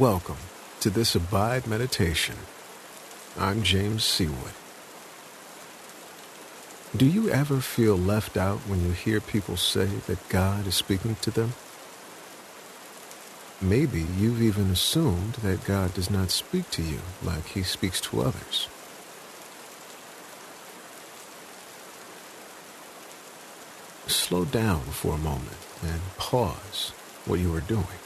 Welcome to this Abide Meditation. I'm James Seawood. Do you ever feel left out when you hear people say that God is speaking to them? Maybe you've even assumed that God does not speak to you like he speaks to others. Slow down for a moment and pause what you are doing.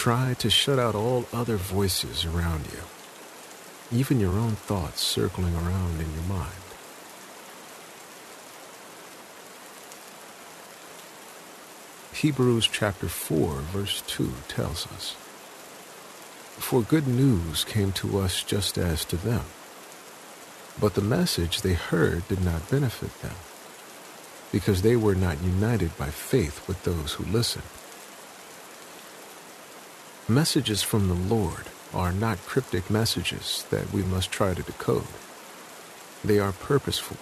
Try to shut out all other voices around you, even your own thoughts circling around in your mind. Hebrews chapter 4 verse 2 tells us, For good news came to us just as to them, but the message they heard did not benefit them, because they were not united by faith with those who listened. Messages from the Lord are not cryptic messages that we must try to decode. They are purposeful,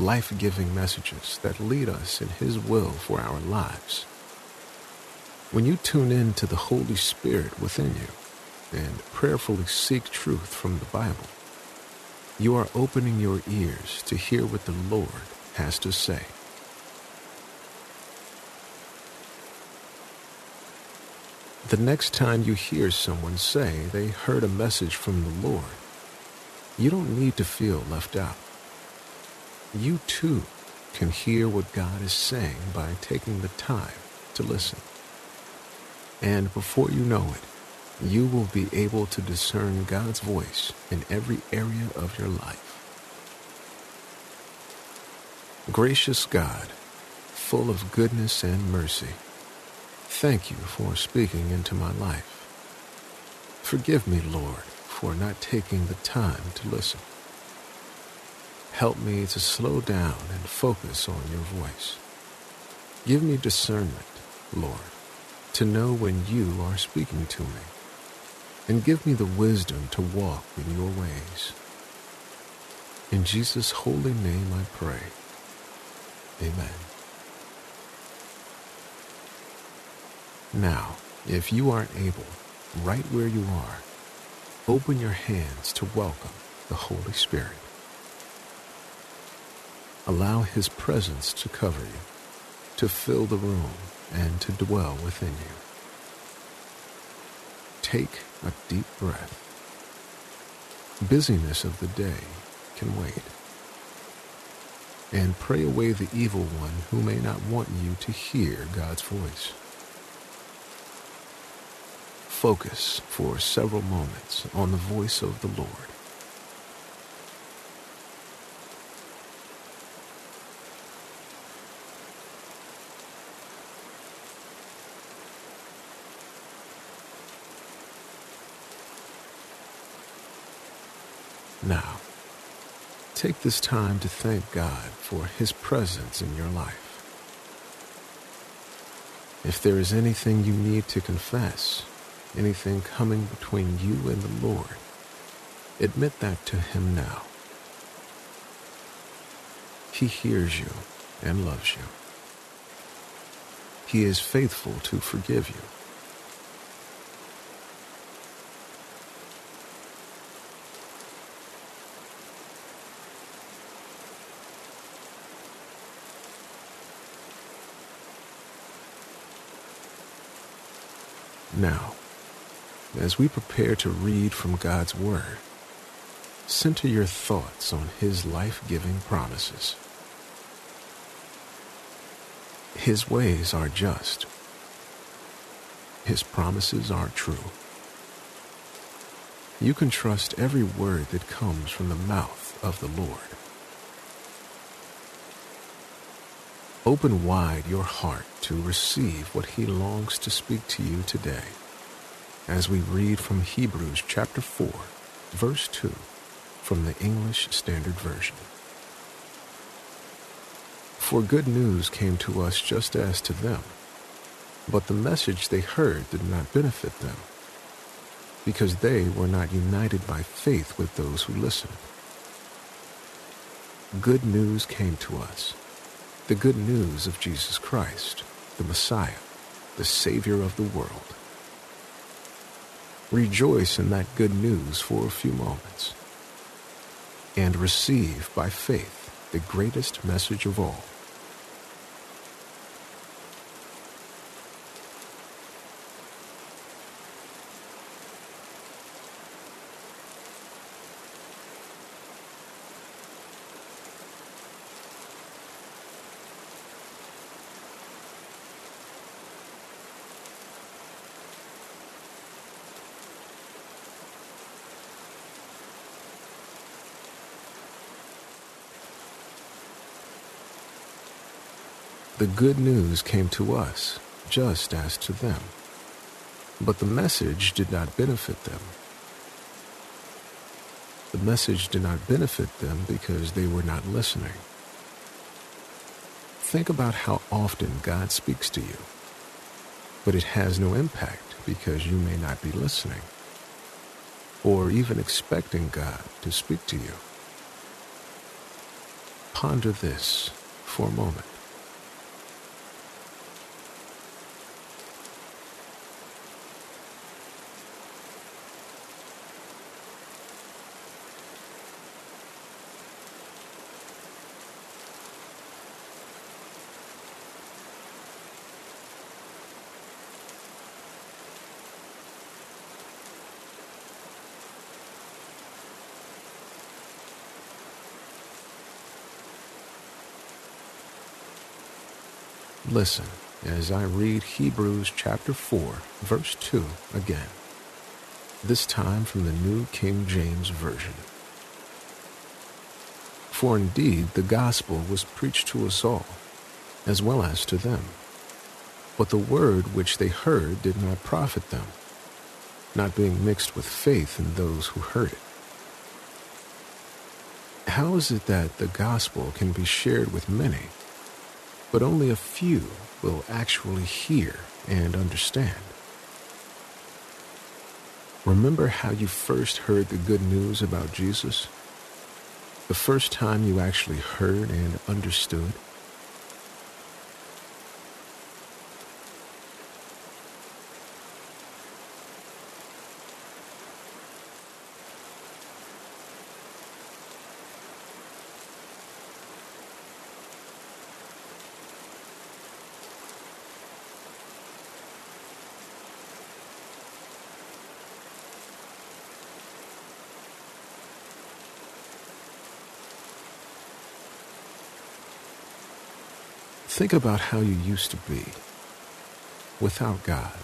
life giving messages that lead us in His will for our lives. When you tune in to the Holy Spirit within you and prayerfully seek truth from the Bible, you are opening your ears to hear what the Lord has to say. The next time you hear someone say they heard a message from the Lord, you don't need to feel left out. You too can hear what God is saying by taking the time to listen. And before you know it, you will be able to discern God's voice in every area of your life. Gracious God, full of goodness and mercy, Thank you for speaking into my life. Forgive me, Lord, for not taking the time to listen. Help me to slow down and focus on your voice. Give me discernment, Lord, to know when you are speaking to me, and give me the wisdom to walk in your ways. In Jesus' holy name I pray. Amen. Now, if you aren't able, right where you are, open your hands to welcome the Holy Spirit. Allow His presence to cover you, to fill the room, and to dwell within you. Take a deep breath. Busyness of the day can wait. And pray away the evil one who may not want you to hear God's voice focus for several moments on the voice of the Lord. Now, take this time to thank God for His presence in your life. If there is anything you need to confess, anything coming between you and the Lord, admit that to Him now. He hears you and loves you. He is faithful to forgive you. Now, as we prepare to read from God's Word, center your thoughts on His life giving promises. His ways are just, His promises are true. You can trust every word that comes from the mouth of the Lord. Open wide your heart to receive what He longs to speak to you today as we read from Hebrews chapter 4, verse 2 from the English Standard Version. For good news came to us just as to them, but the message they heard did not benefit them, because they were not united by faith with those who listened. Good news came to us, the good news of Jesus Christ, the Messiah the Savior of the world. Rejoice in that good news for a few moments and receive by faith the greatest message of all The good news came to us, just as to them. But the message did not benefit them. The message did not benefit them because they were not listening. Think about how often God speaks to you, but it has no impact because you may not be listening or even expecting God to speak to you. Ponder this for a moment. Listen as I read Hebrews chapter 4, verse 2 again, this time from the New King James Version. For indeed the gospel was preached to us all, as well as to them. But the word which they heard did not profit them, not being mixed with faith in those who heard it. How is it that the gospel can be shared with many? But only a few will actually hear and understand. Remember how you first heard the good news about Jesus? The first time you actually heard and understood? Think about how you used to be without God,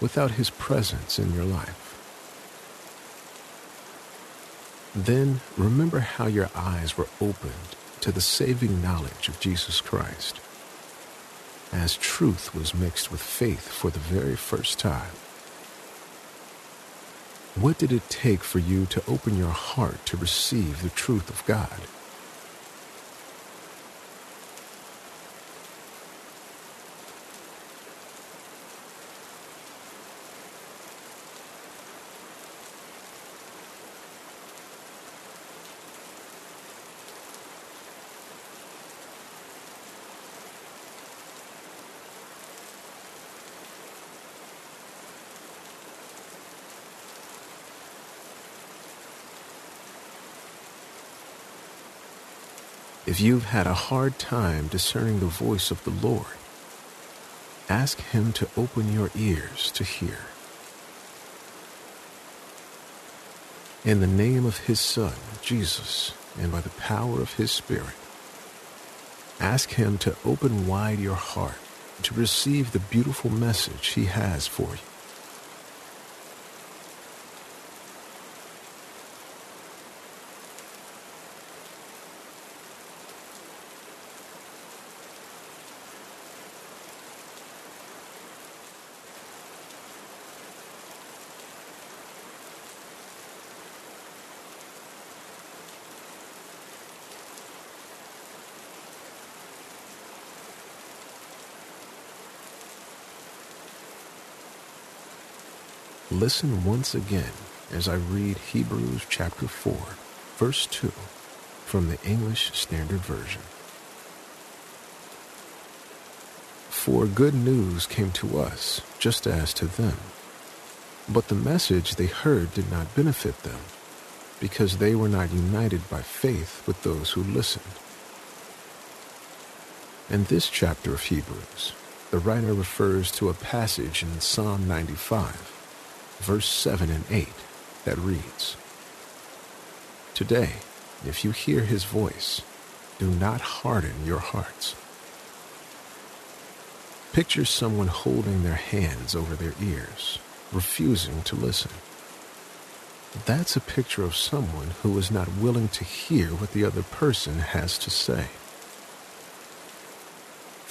without His presence in your life. Then remember how your eyes were opened to the saving knowledge of Jesus Christ, as truth was mixed with faith for the very first time. What did it take for you to open your heart to receive the truth of God? If you've had a hard time discerning the voice of the Lord, ask Him to open your ears to hear. In the name of His Son, Jesus, and by the power of His Spirit, ask Him to open wide your heart to receive the beautiful message He has for you. Listen once again as I read Hebrews chapter 4, verse 2 from the English Standard Version. For good news came to us, just as to them. But the message they heard did not benefit them, because they were not united by faith with those who listened. In this chapter of Hebrews, the writer refers to a passage in Psalm 95, verse 7 and 8, that reads Today, if you hear his voice, do not harden your hearts. Picture someone holding their hands over their ears, refusing to listen. That's a picture of someone who is not willing to hear what the other person has to say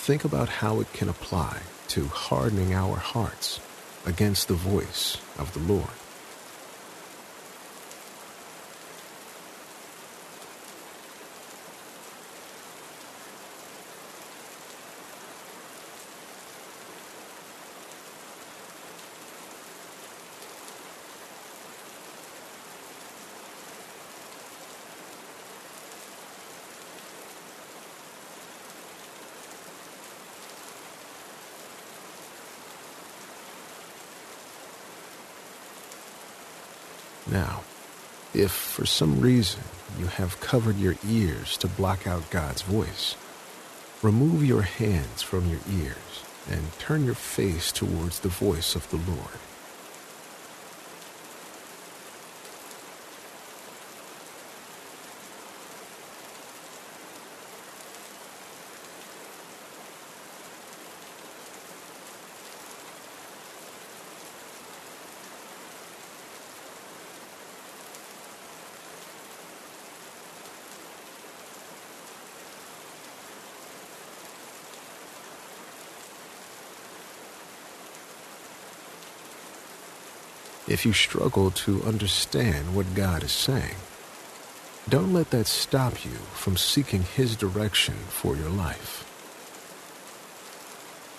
think about how it can apply to hardening our hearts against the voice of the Lord. Now, if for some reason you have covered your ears to block out God's voice, remove your hands from your ears and turn your face towards the voice of the Lord. If you struggle to understand what God is saying. Don't let that stop you from seeking His direction for your life.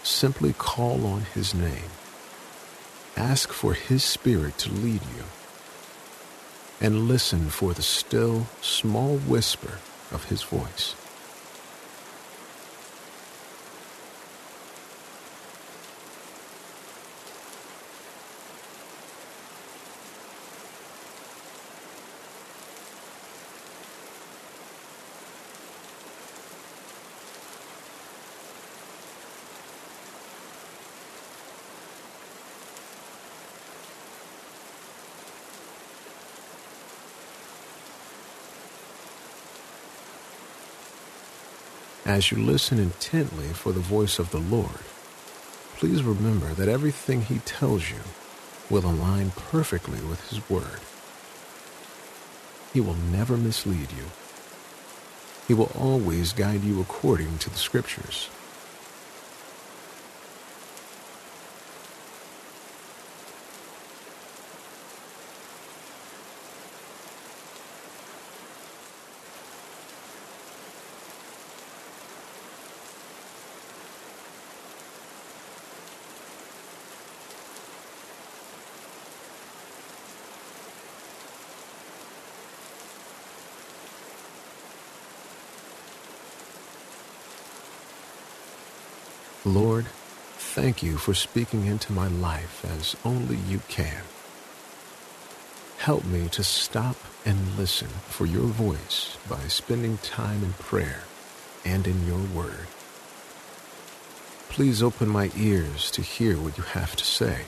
Simply call on His name. Ask for His Spirit to lead you. And listen for the still, small whisper of His voice. As you listen intently for the voice of the Lord, please remember that everything He tells you will align perfectly with His Word. He will never mislead you. He will always guide you according to the Scriptures. Lord, thank you for speaking into my life as only you can. Help me to stop and listen for your voice by spending time in prayer and in your word. Please open my ears to hear what you have to say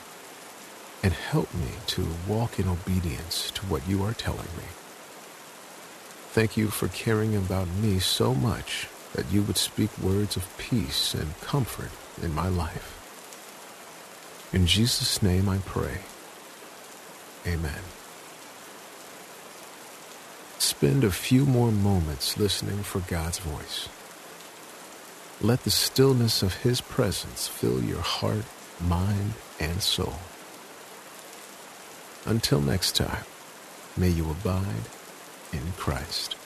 and help me to walk in obedience to what you are telling me. Thank you for caring about me so much that you would speak words of peace and comfort in my life. In Jesus' name I pray. Amen. Spend a few more moments listening for God's voice. Let the stillness of His presence fill your heart, mind, and soul. Until next time, may you abide in Christ.